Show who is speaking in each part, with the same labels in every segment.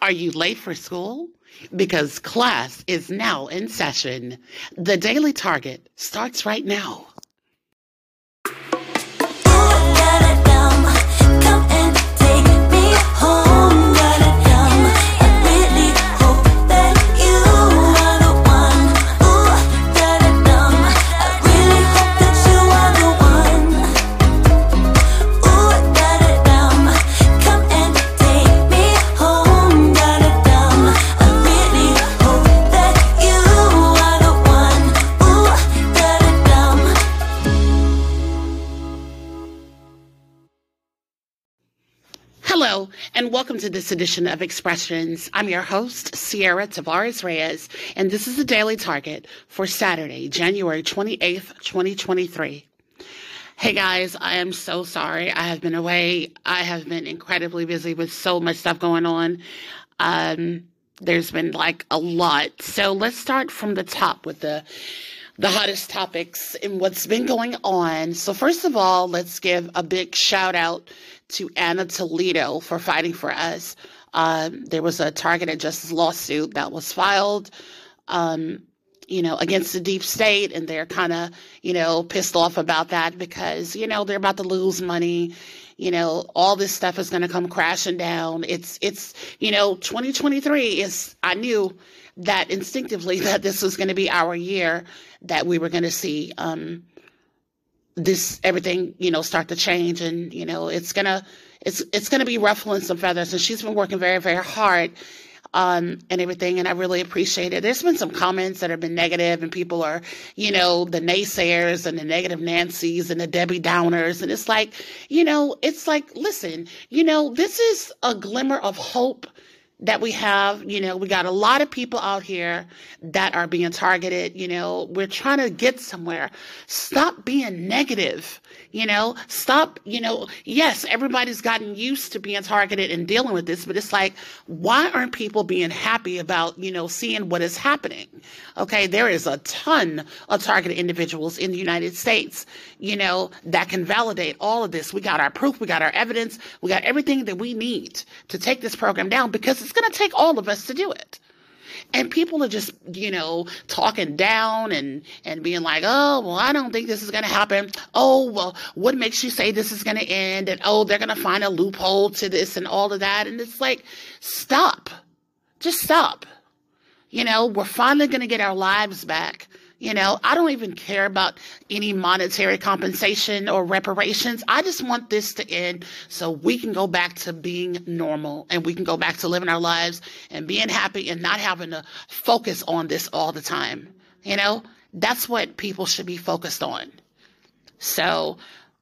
Speaker 1: Are you late for school? Because class is now in session. The Daily Target starts right now. Welcome to this edition of Expressions. I'm your host, Ciara Tavares Reyes, and this is the Daily Target for Saturday, January 28th, 2023. Hey guys, I am so sorry. I have been away. I have been incredibly busy with so much stuff going on. Um, there's been like a lot. So let's start from the top with the the hottest topics and what's been going on. So first of all, let's give a big shout out to Anna Toledo for fighting for us. Um, there was a targeted justice lawsuit that was filed, um, you know, against the deep state, and they're kind of, you know, pissed off about that because, you know, they're about to lose money. You know, all this stuff is going to come crashing down. It's, it's, you know, 2023 is, I knew that instinctively that this was going to be our year that we were going to see, um, this everything you know start to change and you know it's gonna it's it's gonna be ruffling some feathers and she's been working very very hard um and everything and I really appreciate it. There's been some comments that have been negative and people are, you know, the naysayers and the negative Nancy's and the Debbie Downers and it's like, you know, it's like listen, you know, this is a glimmer of hope that we have. You know, we got a lot of people out here that are being targeted. You know, we're trying to get somewhere. Stop being negative. You know, stop, you know, yes, everybody's gotten used to being targeted and dealing with this, but it's like, why aren't people being happy about, you know, seeing what is happening? Okay, there is a ton of targeted individuals in the United States, you know, that can validate all of this. We got our proof, we got our evidence, we got everything that we need to take this program down because it's going to take all of us to do it. And people are just, you know, talking down and, and being like, oh, well, I don't think this is going to happen. Oh, well, what makes you say this is going to end? And oh, they're going to find a loophole to this and all of that. And it's like, stop. Just stop. You know, we're finally going to get our lives back. You know, I don't even care about any monetary compensation or reparations. I just want this to end so we can go back to being normal and we can go back to living our lives and being happy and not having to focus on this all the time. You know, that's what people should be focused on. So,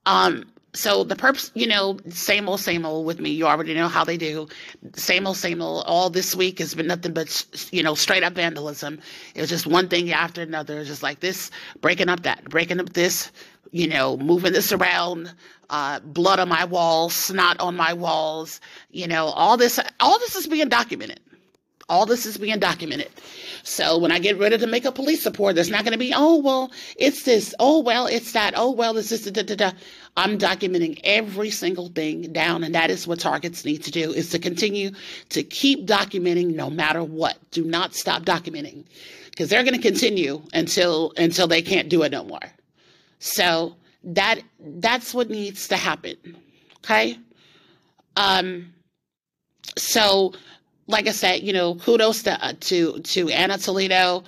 Speaker 1: um, so the purpose, you know, same old, same old with me. You already know how they do. Same old, same old. All this week has been nothing but, you know, straight up vandalism. It was just one thing after another. Just like this, breaking up that, breaking up this, you know, moving this around, uh, blood on my walls, snot on my walls. You know, all this, all this is being documented. All this is being documented. So when I get ready to make a police report, there's not going to be, oh, well, it's this. Oh, well, it's that. Oh, well, it's this. Da, da, da. I'm documenting every single thing down, and that is what targets need to do is to continue to keep documenting no matter what. Do not stop documenting because they're going to continue until until they can't do it no more. So that that's what needs to happen. Okay? Um so like I said, you know, kudos to uh, to to Anna Toledo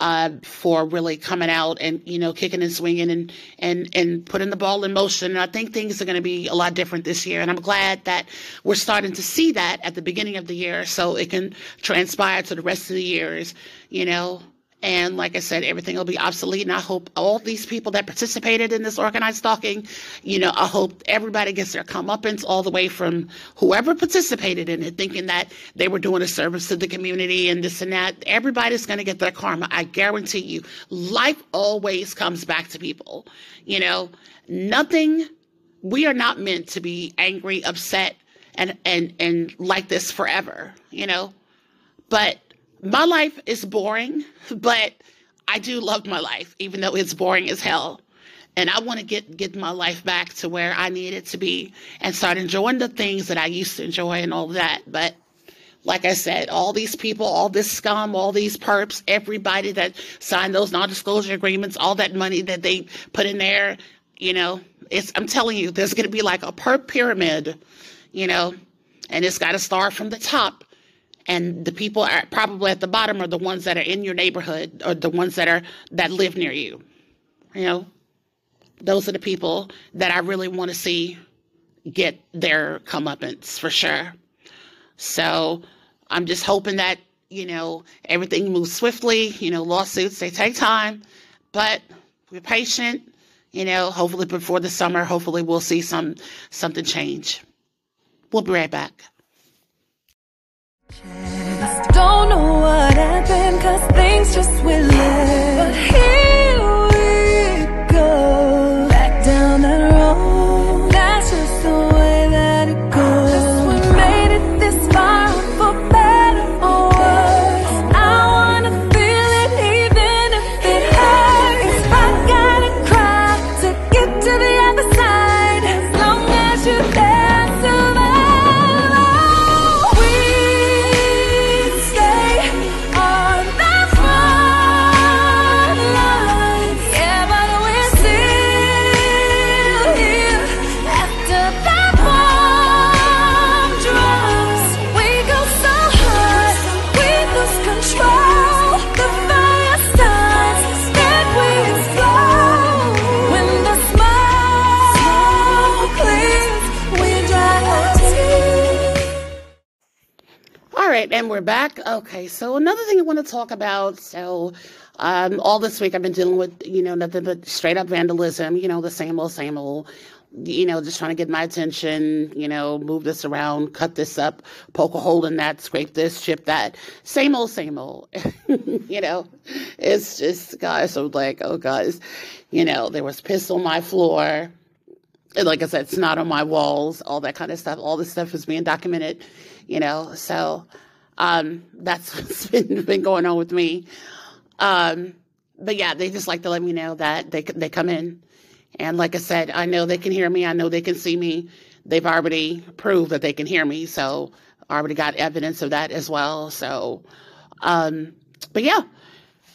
Speaker 1: uh, for really coming out and you know kicking and swinging and and and putting the ball in motion. And I think things are going to be a lot different this year. And I'm glad that we're starting to see that at the beginning of the year, so it can transpire to the rest of the years. You know, and like I said, everything will be obsolete. And I hope all these people that participated in this organized stalking, you know, I hope everybody gets their comeuppance all the way from whoever participated in it, thinking that they were doing a service to the community and this and that. Everybody's going to get their karma. I guarantee you. Life always comes back to people. You know, nothing, we are not meant to be angry, upset, and, and, and like this forever, you know, but my life is boring, but I do love my life, even though it's boring as hell. And I want to get get my life back to where I need it to be and start enjoying the things that I used to enjoy and all that. But like I said, all these people, all this scum, all these perps, everybody that signed those non-disclosure agreements, all that money that they put in there, you know, it's I'm telling you, there's going to be like a perp pyramid, you know, and it's got to start from the top. And the people are probably at the bottom are the ones that are in your neighborhood or the ones that are that live near you. You know, those are the people that I really want to see get their comeuppance for sure. So I'm just hoping that, you know, everything moves swiftly. You know, lawsuits, they take time, but we're patient. You know, hopefully before the summer, hopefully we'll see some something change. We'll be right back. I don't know what happened, cause things just will But we're back. Okay, so another thing I want to talk about. So, um, all this week I've been dealing with, you know, nothing but straight up vandalism, you know, the same old, same old, you know, just trying to get my attention, you know, move this around, cut this up, poke a hole in that, scrape this, chip that. Same old, same old. you know, it's just, guys, I'm like, oh, guys, you know, there was piss on my floor. And like I said, it's not on my walls, all that kind of stuff. All this stuff is being documented, you know. So um, that's what's been been going on with me. Um, but yeah, they just like to let me know that they they come in, and like I said, I know they can hear me. I know they can see me. They've already proved that they can hear me, so I already got evidence of that as well. So, um, but yeah,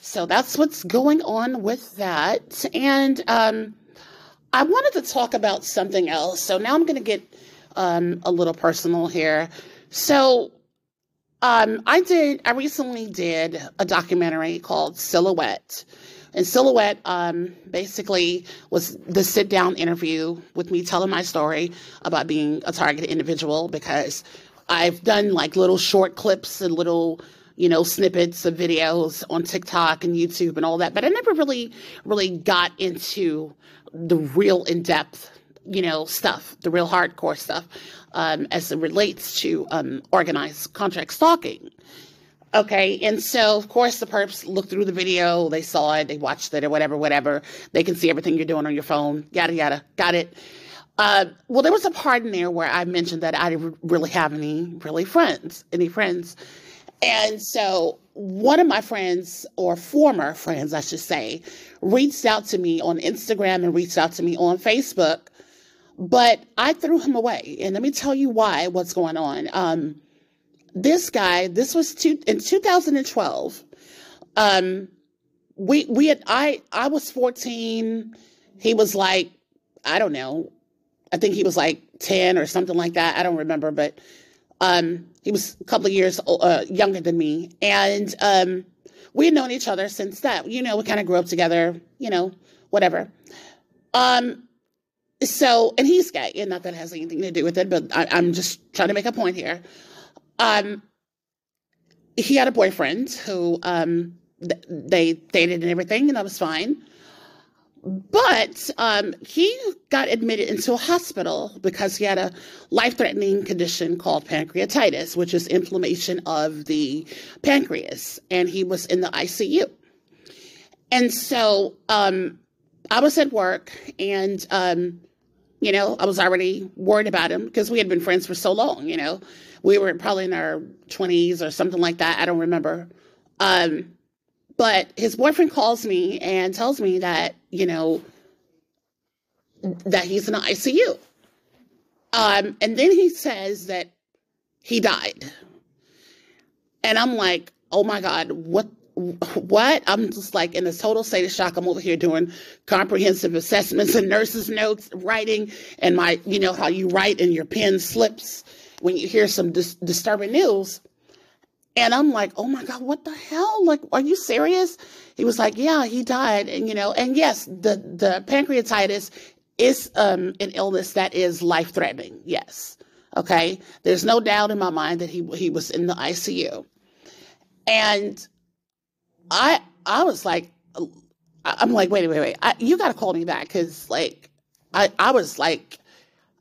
Speaker 1: so that's what's going on with that, and um, I wanted to talk about something else. So now I'm going to get um, a little personal here. So um, I did, I recently did a documentary called Silhouette. And Silhouette um, basically was the sit down interview with me telling my story about being a targeted individual because I've done like little short clips and little you know, snippets of videos on TikTok and YouTube and all that, but I never really, really got into the real in depth, you know, stuff, the real hardcore stuff, um, as it relates to um, organized contract stalking. Okay, and so of course the perps looked through the video, they saw it, they watched it, or whatever, whatever. They can see everything you're doing on your phone, yada yada. Got it. Uh, well, there was a part in there where I mentioned that I didn't really have any really friends, any friends. And so one of my friends, or former friends, I should say, reached out to me on Instagram and reached out to me on Facebook, but I threw him away. And let me tell you why, what's going on. Um, this guy, this was two, in 2012. Um, we, we had, I, I was 14. He was like, I don't know. I think he was like 10 or something like that. I don't remember, but, um, he was a couple of years uh, younger than me. And, um, we had known each other since that, you know, we kind of grew up together, you know, whatever. Um, so, and he's gay, and not that has anything to do with it, but I, I'm just trying to make a point here. Um, he had a boyfriend who um, th- they dated and everything, and that was fine. But um, he got admitted into a hospital because he had a life threatening condition called pancreatitis, which is inflammation of the pancreas. And he was in the ICU. And so um, I was at work and, um, you know, I was already worried about him because we had been friends for so long, you know. We were probably in our 20s or something like that. I don't remember. Um, but his boyfriend calls me and tells me that, you know, that he's in the ICU. Um, and then he says that he died. And I'm like, oh my God, what what? I'm just like in a total state of shock. I'm over here doing comprehensive assessments and nurses' notes, writing, and my, you know, how you write and your pen slips when you hear some dis- disturbing news. And I'm like, oh my God, what the hell? Like, are you serious? He was like, yeah, he died. And, you know, and yes, the, the pancreatitis is um, an illness that is life threatening. Yes. Okay. There's no doubt in my mind that he, he was in the ICU. And I, I was like, I'm like, wait, wait, wait. I, you got to call me back. Cause like, I, I was like,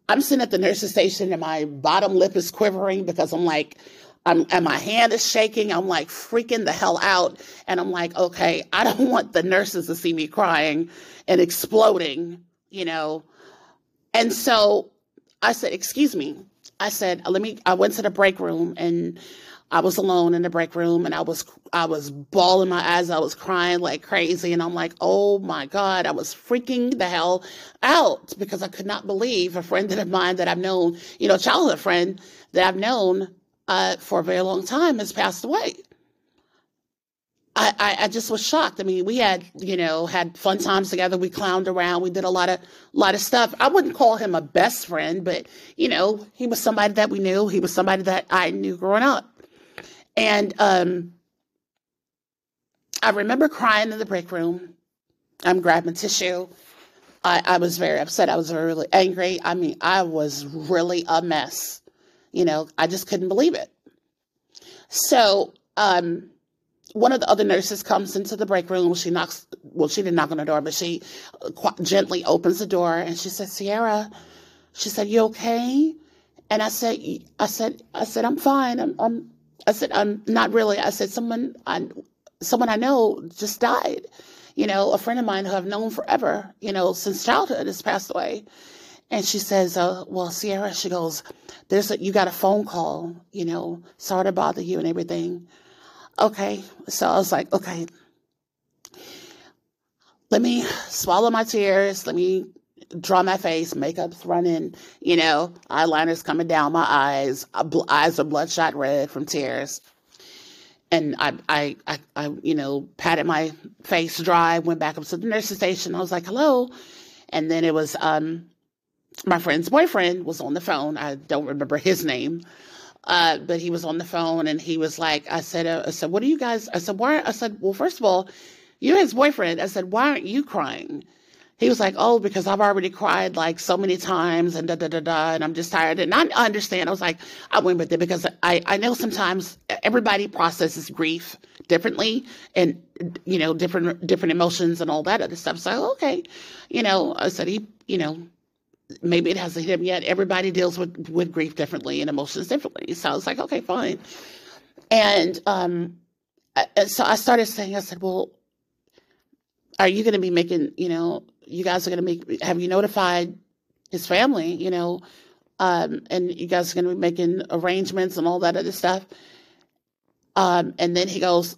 Speaker 1: I'm sitting at the nurse's station and my bottom lip is quivering because I'm like, I'm, and my hand is shaking. I'm like freaking the hell out. And I'm like, okay, I don't want the nurses to see me crying and exploding, you know. And so I said, excuse me. I said, let me, I went to the break room and I was alone in the break room and I was, I was bawling my eyes. I was crying like crazy. And I'm like, oh my God, I was freaking the hell out because I could not believe a friend of mine that I've known, you know, childhood friend that I've known uh, for a very long time has passed away. I, I, I, just was shocked. I mean, we had, you know, had fun times together. We clowned around. We did a lot of, lot of stuff. I wouldn't call him a best friend, but you know, he was somebody that we knew. He was somebody that I knew growing up. And um, I remember crying in the break room. I'm grabbing tissue. I, I was very upset. I was really angry. I mean, I was really a mess. You know, I just couldn't believe it. So, um, one of the other nurses comes into the break room. She knocks, well, she didn't knock on the door, but she gently opens the door and she said, Ciara, she said, you okay? And I said, I said, I said, I'm fine. I'm, I'm, I said, not really. I said, someone, I, someone I know just died. You know, a friend of mine who I've known forever, you know, since childhood has passed away. And she says, uh, well, Ciara, she goes, there's a, you got a phone call, you know, sorry to bother you and everything. Okay. So I was like, okay, let me swallow my tears. Let me draw my face, makeup's running, you know, eyeliner's coming down my eyes, eyes are bloodshot red from tears. And I, I, I, I, you know, patted my face dry, went back up to the nurse's station. I was like, hello. And then it was, um, my friend's boyfriend was on the phone. I don't remember his name, uh, but he was on the phone and he was like, I said, uh, I said, what are you guys? I said, why? I said, well, first of all, you're his boyfriend. I said, why aren't you crying? He was like, oh, because I've already cried like so many times and da da da da, and I'm just tired. And I understand. I was like, I went with it because I, I know sometimes everybody processes grief differently and you know different different emotions and all that other stuff. So okay, you know, I said he, you know, maybe it hasn't hit him yet. Everybody deals with, with grief differently and emotions differently. So I was like, okay, fine. And um, so I started saying, I said, well, are you going to be making, you know, you guys are going to make, have you notified his family, you know, um, and you guys are going to be making arrangements and all that other stuff. Um, and then he goes,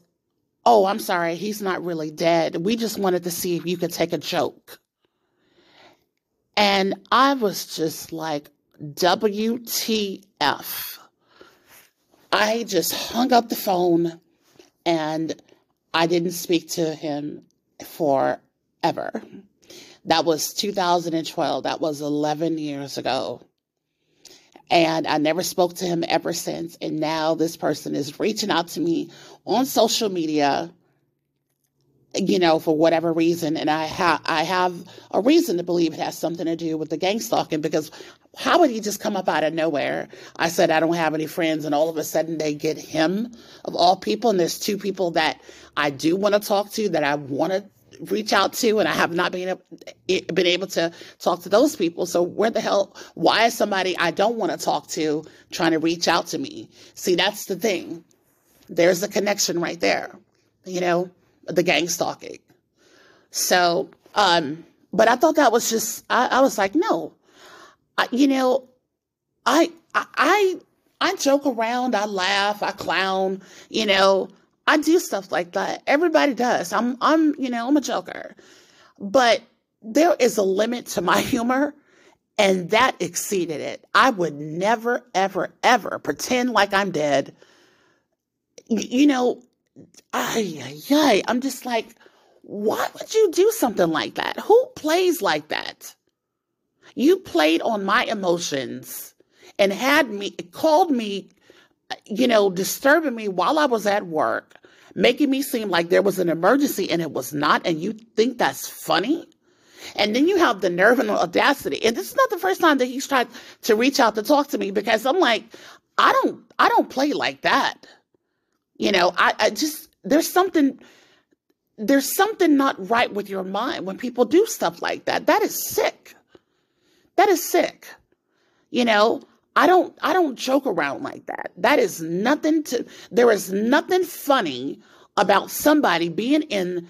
Speaker 1: oh, I'm sorry, he's not really dead. We just wanted to see if you could take a joke. And I was just like, WTF. I just hung up the phone and I didn't speak to him forever. That was 2012. That was 11 years ago. And I never spoke to him ever since. And now this person is reaching out to me on social media you know, for whatever reason. And I have I have a reason to believe it has something to do with the gang stalking because how would he just come up out of nowhere? I said I don't have any friends, and all of a sudden they get him of all people. And there's two people that I do want to talk to that I want to reach out to, and I have not been able, been able to talk to those people. So where the hell? Why is somebody I don't want to talk to trying to reach out to me? See, that's the thing. There's a connection right there. You know the gang stalking. So, um, but I thought that was just, I, I was like, no, I, you know, I, I, I joke around, I laugh, I clown, you know, I do stuff like that. Everybody does. I'm, I'm, you know, I'm a joker, but there is a limit to my humor and that exceeded it. I would never, ever, ever pretend like I'm dead you know, ay, ay, I'm just like, why would you do something like that? Who plays like that? You played on my emotions and had me, called me, you know, disturbing me while I was at work, making me seem like there was an emergency and it was not. And you think that's funny? And then you have the nerve and the audacity. And this is not the first time that he's tried to reach out to talk to me because I'm like, I don't, I don't play like that. You know, I, I just, there's something, there's something not right with your mind when people do stuff like that. That is sick. That is sick. You know, I don't, I don't joke around like that. That is nothing to, there is nothing funny about somebody being in,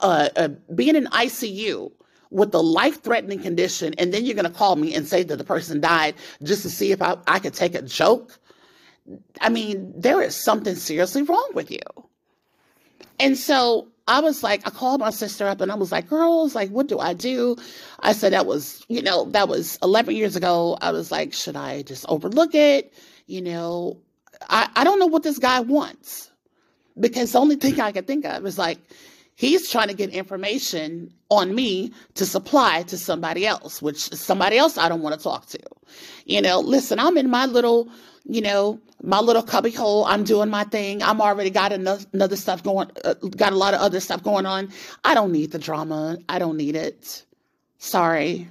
Speaker 1: uh, uh, being in ICU with a life threatening condition, and then you're going to call me and say that the person died just to see if I, I could take a joke. I mean, there is something seriously wrong with you. And so I was like, I called my sister up and I was like, girls, like, what do I do? I said, that was, you know, that was 11 years ago. I was like, should I just overlook it? You know, I, I don't know what this guy wants because the only thing I could think of is like, He's trying to get information on me to supply to somebody else, which is somebody else I don't want to talk to. You know, listen, I'm in my little, you know, my little cubby hole. I'm doing my thing. I'm already got enough, another stuff going, uh, got a lot of other stuff going on. I don't need the drama. I don't need it. Sorry.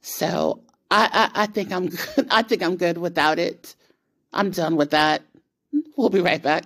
Speaker 1: So I, I, I think I'm good. I think I'm good without it. I'm done with that. We'll be right back.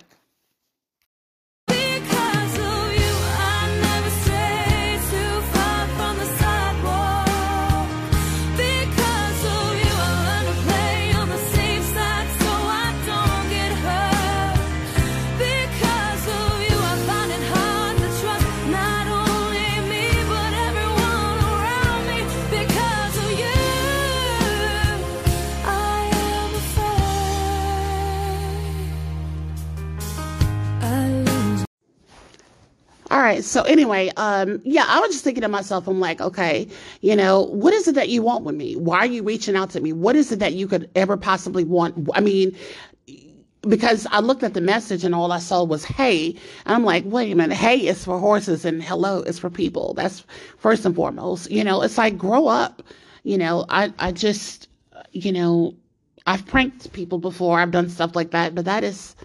Speaker 1: Right. So anyway, um, yeah, I was just thinking to myself, I'm like, okay, you know, what is it that you want with me? Why are you reaching out to me? What is it that you could ever possibly want? I mean, because I looked at the message and all I saw was hey. I'm like, wait a minute, hey is for horses and hello is for people. That's first and foremost. You know, it's like grow up. You know, I, I just, you know, I've pranked people before. I've done stuff like that, but that is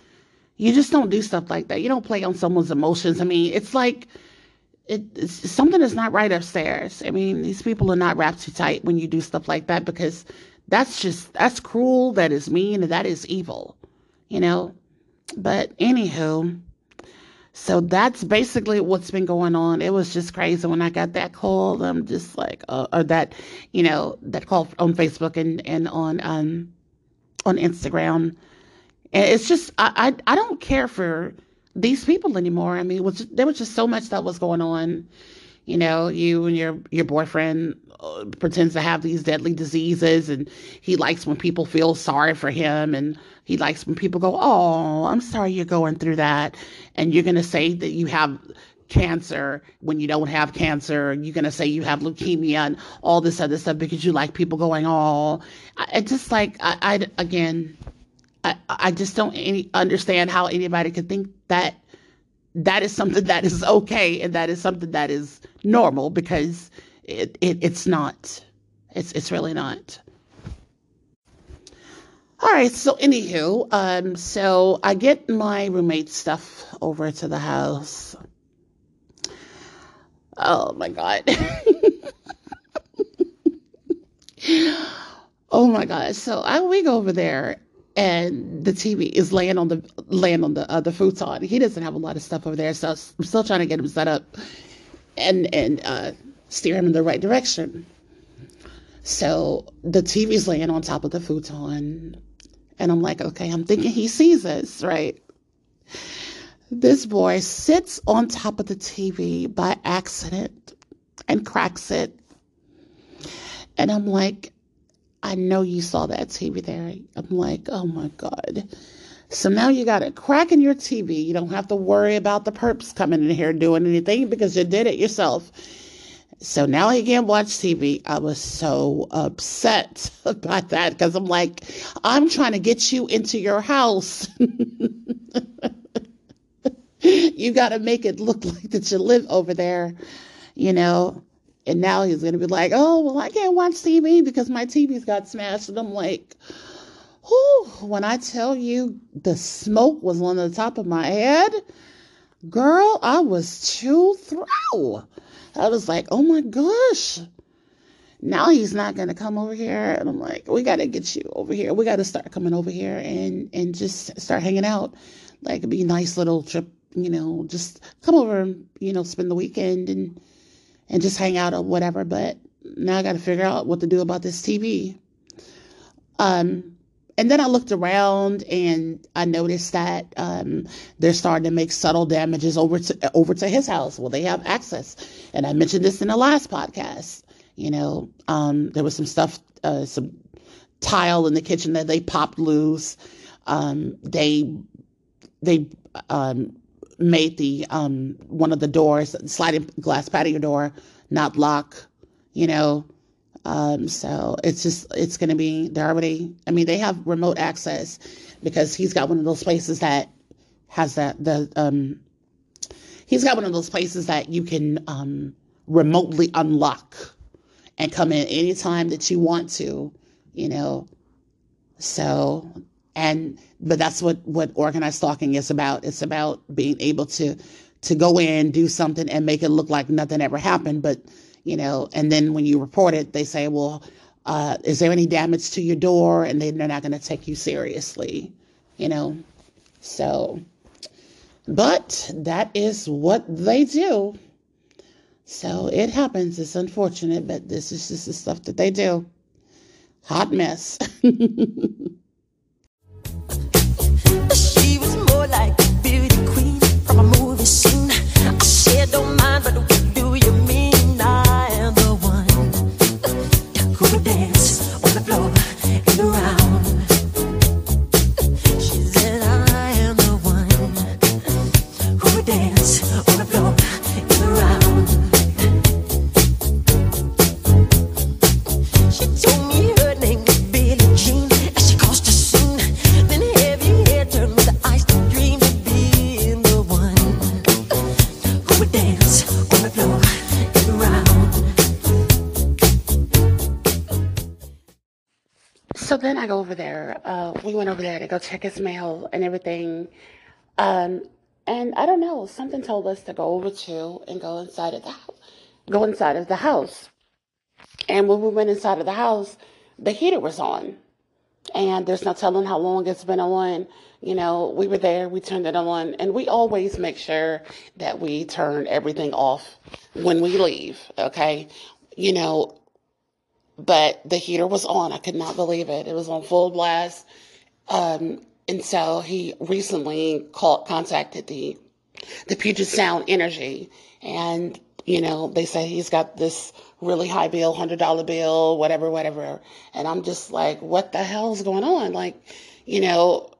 Speaker 1: you just don't do stuff like that. You don't play on someone's emotions. I mean, it's like it, it's, something is not right upstairs. I mean, these people are not wrapped too tight when you do stuff like that because that's just that's cruel. That is mean. And that is evil. You know. But anywho, so that's basically what's been going on. It was just crazy when I got that call. I'm just like, uh, or that, you know, that call on Facebook and and on um on Instagram and it's just I, I, I don't care for these people anymore. I mean, was there was just so much that was going on. You know, you and your your boyfriend uh, pretends to have these deadly diseases, and he likes when people feel sorry for him, and he likes when people go, "Oh, I'm sorry you're going through that," and you're gonna say that you have cancer when you don't have cancer. You're gonna say you have leukemia and all this other stuff because you like people going, "Oh," I, just like I, I again I, I just don't any, understand how anybody could think that that is something that is okay and that is something that is normal because it, it it's not. It's it's really not. All right, so anywho, um, so I get my roommate stuff over to the house. Oh my god. oh my god. So I we go over there and the TV is laying on the laying on the uh, the futon. He doesn't have a lot of stuff over there, so I'm still trying to get him set up and and uh, steer him in the right direction. So the TV's laying on top of the futon, and I'm like, okay, I'm thinking he sees us, right? This boy sits on top of the TV by accident and cracks it. And I'm like, I know you saw that TV there. I'm like, oh my God. So now you got a crack in your TV. You don't have to worry about the perps coming in here doing anything because you did it yourself. So now he can't watch TV. I was so upset about that because I'm like, I'm trying to get you into your house. you got to make it look like that you live over there, you know. And now he's going to be like, oh, well, I can't watch TV because my TV's got smashed. And I'm like, whew, when I tell you the smoke was on the top of my head, girl, I was chilled through. I was like, oh my gosh. Now he's not gonna come over here, and I'm like, we gotta get you over here. We gotta start coming over here and and just start hanging out. Like it'd be a nice little trip, you know. Just come over and you know spend the weekend and and just hang out or whatever. But now I got to figure out what to do about this TV. Um, and then I looked around and I noticed that um, they're starting to make subtle damages over to over to his house. Well, they have access, and I mentioned this in the last podcast. You know, um, there was some stuff, uh, some tile in the kitchen that they popped loose. Um, they they um, made the um, one of the doors, sliding glass patio door, not lock. You know, um, so it's just it's going to be they're already. I mean, they have remote access because he's got one of those places that has that the um, he's got one of those places that you can um, remotely unlock and come in anytime that you want to. You know, so and but that's what what organized stalking is about. It's about being able to to go in, do something, and make it look like nothing ever happened, but you know, and then when you report it, they say, well, uh, is there any damage to your door? And then they're not going to take you seriously, you know. So, but that is what they do. So it happens. It's unfortunate, but this is just the stuff that they do. Hot mess. she was more like we went over there to go check his mail and everything. Um, and I don't know, something told us to go over to and go inside of the house. Go inside of the house. And when we went inside of the house, the heater was on. And there's no telling how long it's been on. You know, we were there, we turned it on, and we always make sure that we turn everything off when we leave, okay? You know, but the heater was on. I could not believe it. It was on full blast. Um, and so he recently called, contacted the, the Puget Sound Energy and, you know, they say he's got this really high bill, hundred dollar bill, whatever, whatever. And I'm just like, what the hell's going on? Like, you know,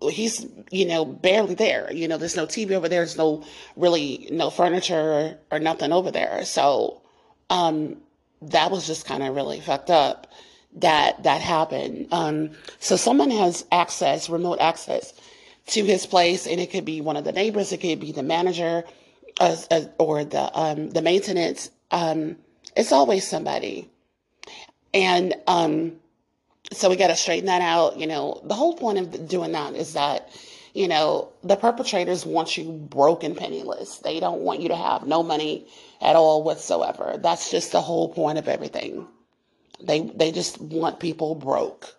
Speaker 1: he's, you know, barely there. You know, there's no TV over there. There's no really no furniture or, or nothing over there. So, um, that was just kind of really fucked up that that happened. Um, so someone has access, remote access to his place, and it could be one of the neighbors, it could be the manager, uh, uh, or the um, the maintenance. Um, it's always somebody, and um, so we got to straighten that out. You know, the whole point of doing that is that you know, the perpetrators want you broke and penniless. They don't want you to have no money at all whatsoever. That's just the whole point of everything. They they just want people broke.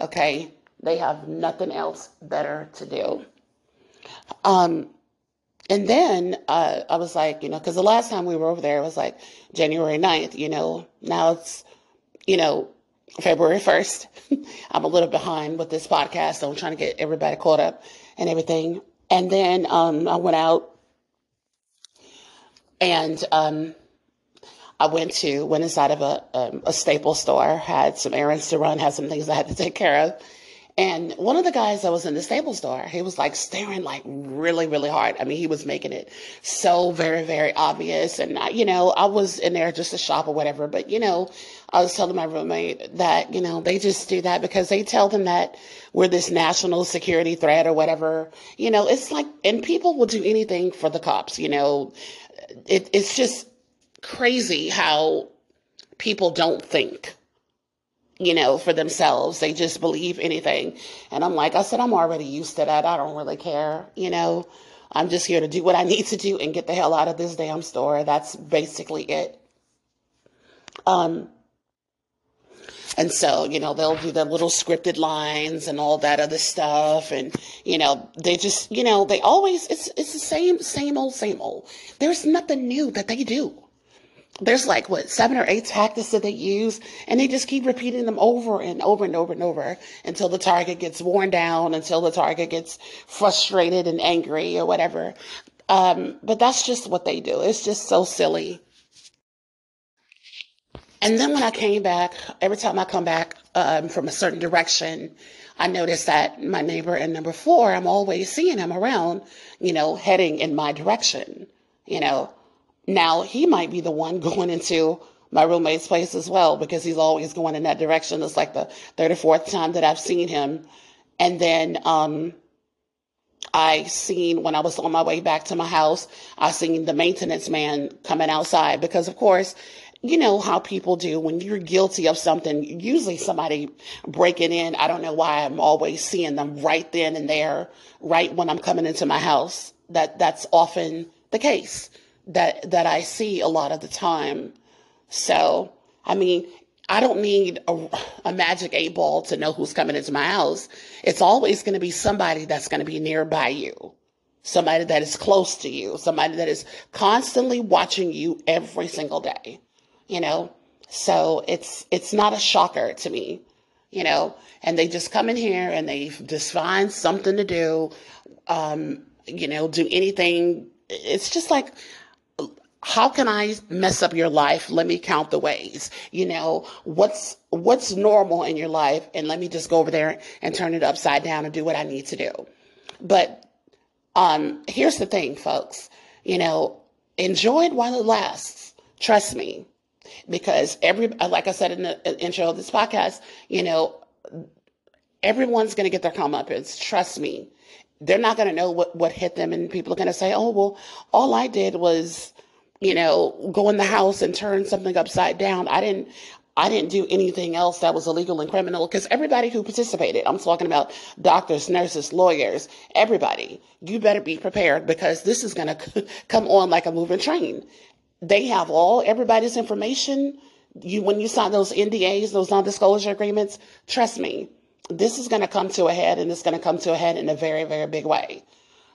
Speaker 1: Okay? They have nothing else better to do. Um and then uh, I was like, you know, because the last time we were over there, it was like January 9th, you know. Now it's, you know, February 1st. I'm a little behind with this podcast, so I'm trying to get everybody caught up and everything. And then um, I went out and um, I went to went inside of a um, a staple store, had some errands to run, had some things I had to take care of, And one of the guys that was in the stable store, he was like staring like really, really hard. I mean, he was making it so very, very obvious. And, I, you know, I was in there just to shop or whatever. But, you know, I was telling my roommate that, you know, they just do that because they tell them that we're this national security threat or whatever. You know, it's like, and people will do anything for the cops, you know. It, it's just crazy how people don't think you know, for themselves. They just believe anything. And I'm like, I said, I'm already used to that. I don't really care, you know. I'm just here to do what I need to do and get the hell out of this damn store. That's basically it. Um, and so, you know, they'll do the little scripted lines and all that other stuff. And, you know, they just, you know, they always, it's, it's the same, same old, same old. There's nothing new that they do there's like what seven or eight tactics that they use and they just keep repeating them over and over and over and over until the target gets worn down until the target gets frustrated and angry or whatever. Um, but that's just what they do. It's just so silly. And then when i came back every time i come back um, from a certain direction i notice that my neighbor in number four i'm always seeing him around you know heading in my direction you know now, he might be the one going into my roommate's place as well because he's always going in that direction. It's like the 34th time that I've seen him. And then um, I seen when I was on my way back to my house, I seen the maintenance man coming outside because, of course, you know how people do when you're guilty of something, usually somebody breaking in. I don't know why I'm always seeing them right then and there, right when I'm coming into my house. That that's often the case that that I see a lot of the time. So, I mean, I don't need a, a magic eight ball to know who's coming into my house. It's always going to be somebody that's going to be nearby you, somebody that is close to you, somebody that is constantly watching you every single day. You know, so it's it's not a shocker to me. You know, and they just come in here and they just find something to do. Um, you know, do anything. It's just like how can I mess up your life? Let me count the ways. You know, what's what's normal in your life and let me just go over there and turn it upside down and do what I need to do. But um here's the thing, folks. You know, enjoy it while it lasts. Trust me. Because every like I said in the intro of this podcast, you know, everyone's going to get their comeuppance. Trust me. They're not going to know what, what hit them, and people are going to say, oh, well, all I did was you know, go in the house and turn something upside down. I didn't I didn't do anything else that was illegal and criminal because everybody who participated, I'm talking about doctors, nurses, lawyers, everybody, you better be prepared because this is going to come on like a moving train. They have all everybody's information. You when you sign those NDAs, those non-disclosure agreements, trust me, this is going to come to a head and it's going to come to a head in a very very big way.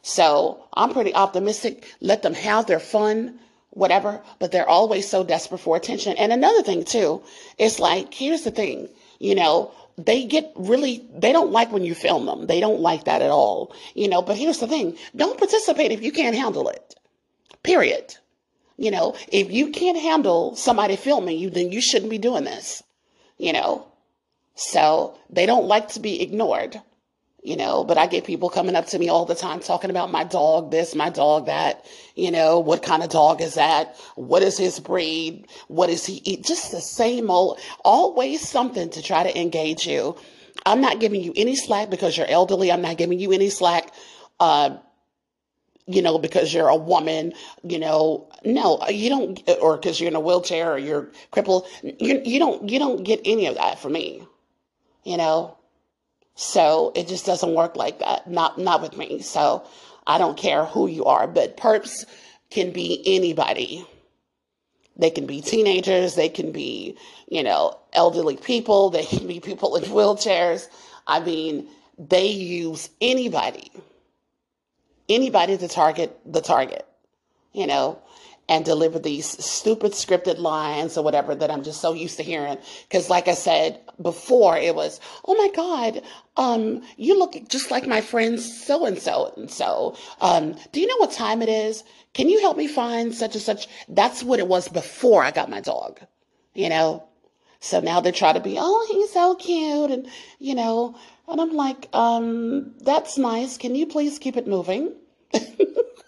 Speaker 1: So, I'm pretty optimistic. Let them have their fun whatever, but they're always so desperate for attention. And another thing too, it's like, here's the thing, you know, they get really, they don't like when you film them. They don't like that at all, you know, but here's the thing, don't participate if you can't handle it. Period. You know, if you can't handle somebody filming you, then you shouldn't be doing this, you know. So they don't like to be ignored you know, but I get people coming up to me all the time talking about my dog this, my dog that, you know, what kind of dog is that? What is his breed? What does he eat? Just the same old, always something to try to engage you. I'm not giving you any slack because you're elderly. I'm not giving you any slack, uh, you know, because you're a woman, you know, no, you don't, or because you're in a wheelchair or you're crippled. You, you don't, you don't get any of that from me, you know. So it just doesn't work like that. Not not with me. So I don't care who you are, but perps can be anybody. They can be teenagers, they can be, you know, elderly people, they can be people in wheelchairs. I mean, they use anybody. Anybody to target the target. You know, and deliver these stupid scripted lines or whatever that I'm just so used to hearing. Because, like I said before, it was, oh my God, um, you look just like my friend so and so and so. Um, do you know what time it is? Can you help me find such and such? That's what it was before I got my dog, you know? So now they try to be, oh, he's so cute. And, you know, And I'm like, um, that's nice. Can you please keep it moving?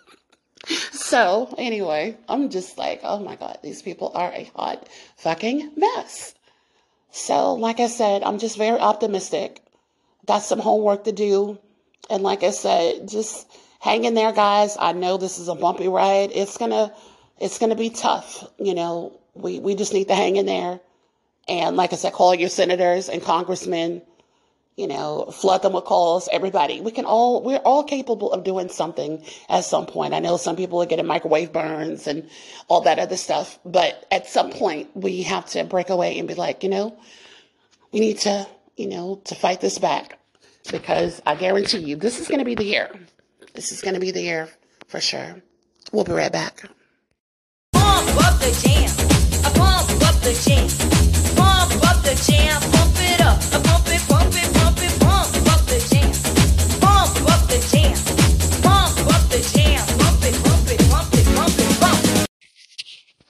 Speaker 1: so, anyway, I'm just like, oh my God, these people are a hot fucking mess. So, like I said, I'm just very optimistic. Got some homework to do. And like I said, just hang in there, guys. I know this is a bumpy ride. It's gonna, it's gonna be tough. You know, we, we just need to hang in there. And like I said, call your senators and congressmen you know, flood them with calls, everybody. We can all, we're all capable of doing something at some point. I know some people are getting microwave burns and all that other stuff, but at some point we have to break away and be like, you know, we need to, you know, to fight this back because I guarantee you this is going to be the year. This is going to be the year for sure. We'll be right back. Pump up the jam. Pump up the jam. Pump up the jam. Pump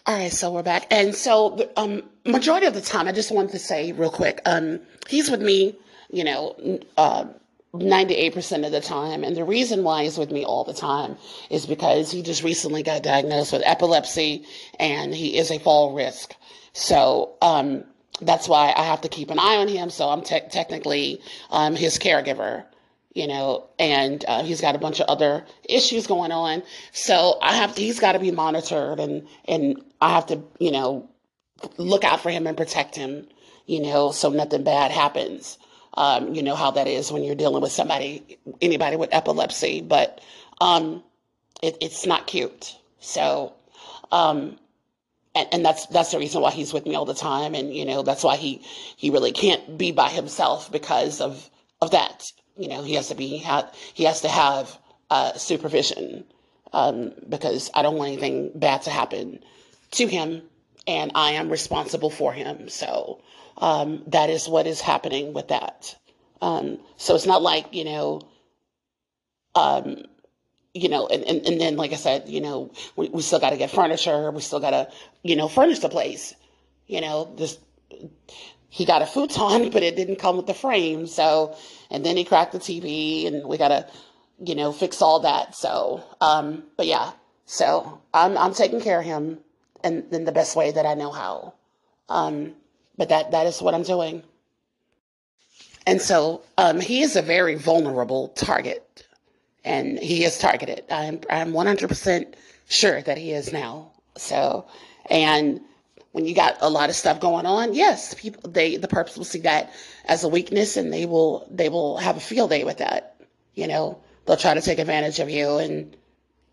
Speaker 1: All right, so we're back, and so um, majority of the time, I just wanted to say real quick, um, he's with me, you know, uh, 98% of the time. And the reason why he's with me all the time is because he just recently got diagnosed with epilepsy and he is a fall risk. So, um, that's why I have to keep an eye on him. So I'm te- technically um, his caregiver you know, and uh, he's got a bunch of other issues going on. So I have to, he's got to be monitored and, and I have to, you know, look out for him and protect him, you know, so nothing bad happens. Um, you know how that is when you're dealing with somebody, anybody with epilepsy, but um, it, it's not cute. So, um, and, and that's that's the reason why he's with me all the time, and you know that's why he he really can't be by himself because of of that you know, he has to be he has to have uh, supervision um, because I don't want anything bad to happen to him, and I am responsible for him. So um, that is what is happening with that. Um, so it's not like you know, um, you know, and, and, and then like I said, you know, we, we still got to get furniture. We still got to, you know, furnish the place. You know, this he got a futon, but it didn't come with the frame. So, and then he cracked the TV, and we got to, you know, fix all that. So, um, but yeah, so I'm I'm taking care of him in, in the best way that I know how. Um, but that that is what I'm doing. And so um, he is a very vulnerable target, and he is targeted. I'm I'm 100% sure that he is now. So, and when you got a lot of stuff going on, yes, people they the perps will see that as a weakness and they will they will have a field day with that. You know, they'll try to take advantage of you and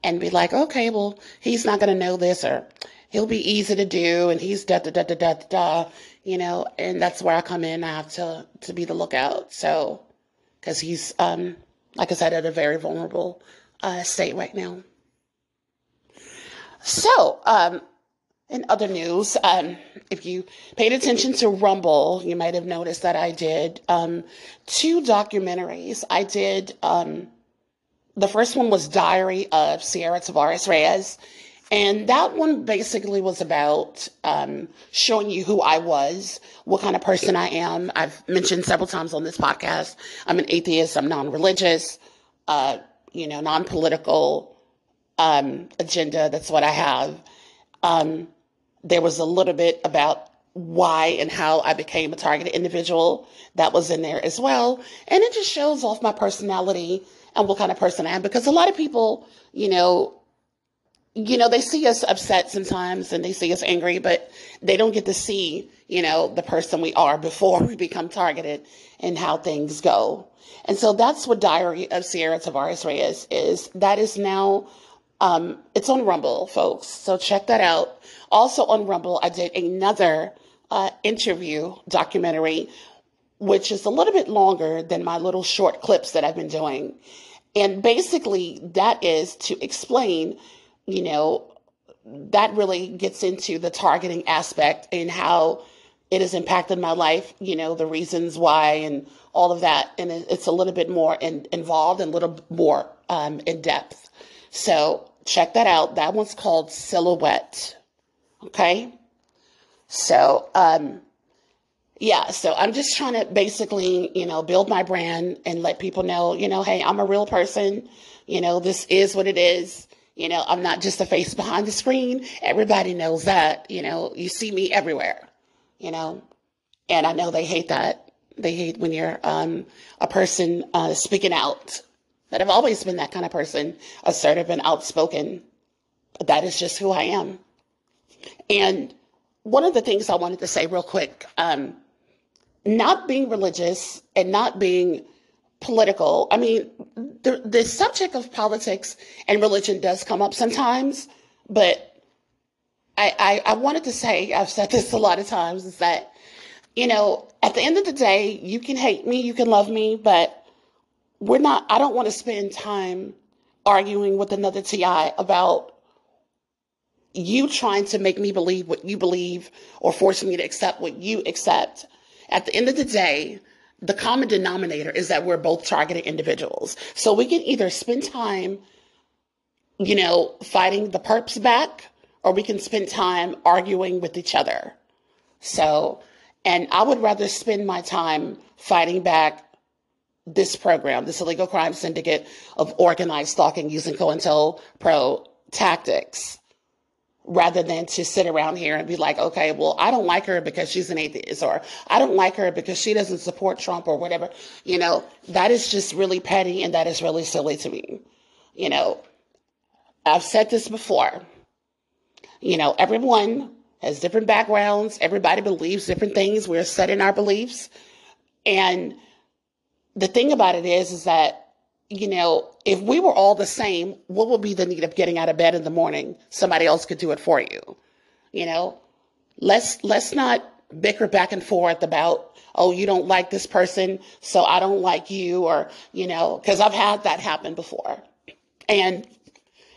Speaker 1: and be like, okay, well, he's not gonna know this or he'll be easy to do and he's da da da da da da you know, and that's where I come in. I have to to be the lookout. So because he's um like I said at a very vulnerable uh, state right now. So, um, in other news, um, if you paid attention to Rumble, you might have noticed that I did um, two documentaries. I did, um, the first one was Diary of Ciara Tavares Reyes. And that one basically was about um, showing you who I was, what kind of person I am. I've mentioned several times on this podcast I'm an atheist, I'm non religious, uh, you know, non political um, agenda. That's what I have. Um, there was a little bit about why and how I became a targeted individual that was in there as well. And it just shows off my personality and what kind of person I am because a lot of people, you know, you know, they see us upset sometimes and they see us angry, but they don't get to see, you know, the person we are before we become targeted and how things go. And so that's what Diary of Ciara Tavares Reyes is. That is now um, it's on Rumble, folks. So check that out. Also on Rumble, I did another uh, interview documentary, which is a little bit longer than my little short clips that I've been doing. And basically, that is to explain, you know, that really gets into the targeting aspect and how it has impacted my life, you know, the reasons why and all of that. And it's a little bit more in, involved and a little more um, in depth. So check that out. That one's called Silhouette. Okay. So, um, yeah, so I'm just trying to basically, you know, build my brand and let people know, you know, hey, I'm a real person. You know, this is what it is. You know, I'm not just a face behind the screen. Everybody knows that. You know, you see me everywhere, you know, and I know they hate that. They hate when you're um, a person uh, speaking out. But I've always been that kind of person, assertive and outspoken. That is just who I am. And one of the things I wanted to say real quick um, not being religious and not being political. I mean, the, the subject of politics and religion does come up sometimes, but I, I, I wanted to say, I've said this a lot of times, is that, you know, at the end of the day, you can hate me, you can love me, but we're not, I don't want to spend time arguing with another TI about you trying to make me believe what you believe or forcing me to accept what you accept. At the end of the day, the common denominator is that we're both targeted individuals. So we can either spend time, you know, fighting the perps back, or we can spend time arguing with each other. So, and I would rather spend my time fighting back this program, this illegal crime syndicate of organized stalking using COINTELPRO tactics rather than to sit around here and be like, okay, well, I don't like her because she's an atheist, or I don't like her because she doesn't support Trump, or whatever. You know, that is just really petty and that is really silly to me. You know, I've said this before. You know, everyone has different backgrounds, everybody believes different things. We're set in our beliefs. And the thing about it is, is that you know, if we were all the same, what would be the need of getting out of bed in the morning? Somebody else could do it for you. You know, let's let's not bicker back and forth about, oh, you don't like this person, so I don't like you, or you know, because I've had that happen before. And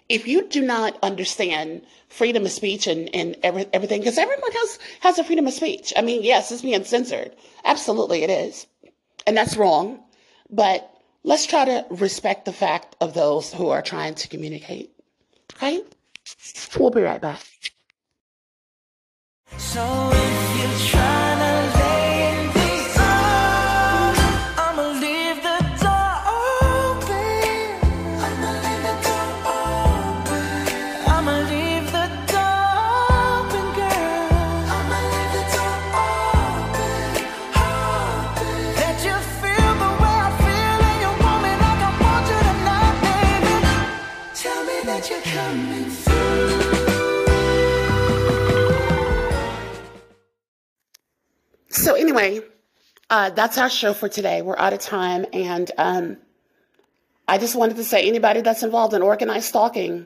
Speaker 1: if you do not understand freedom of speech and, and every, everything, because everyone has has a freedom of speech. I mean, yes, it's being censored. Absolutely, it is, and that's wrong. But let's try to respect the fact of those who are trying to communicate. Okay? We'll be right back. So So anyway, uh, that's our show for today. We're out of time, and um, I just wanted to say, anybody that's involved in organized stalking,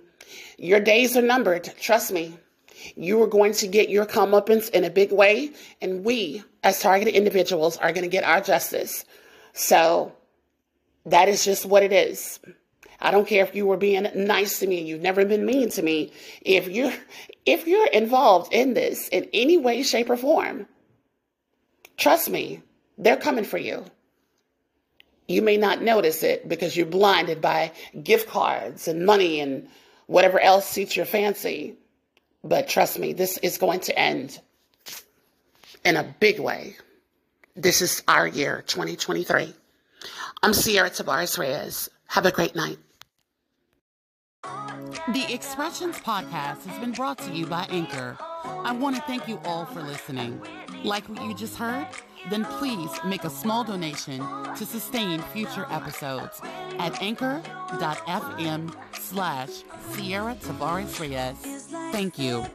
Speaker 1: your days are numbered. Trust me. You are going to get your comeuppance in a big way, and we, as targeted individuals, are going to get our justice. So that is just what it is. I don't care if you were being nice to me, and you've never been mean to me. If you're if you're involved in this in any way, shape, or form, Trust me, they're coming for you. You may not notice it because you're blinded by gift cards and money and whatever else suits your fancy. But trust me, this is going to end in a big way. This is our year, 2023. I'm Ciara Tavares Reyes. Have a great night.
Speaker 2: The Expressions podcast has been brought to you by Anchor. I want to thank you all for listening. Like what you just heard? Then please make a small donation to sustain future episodes at anchor.fm slash Ciara Tavares Reyes. Thank you.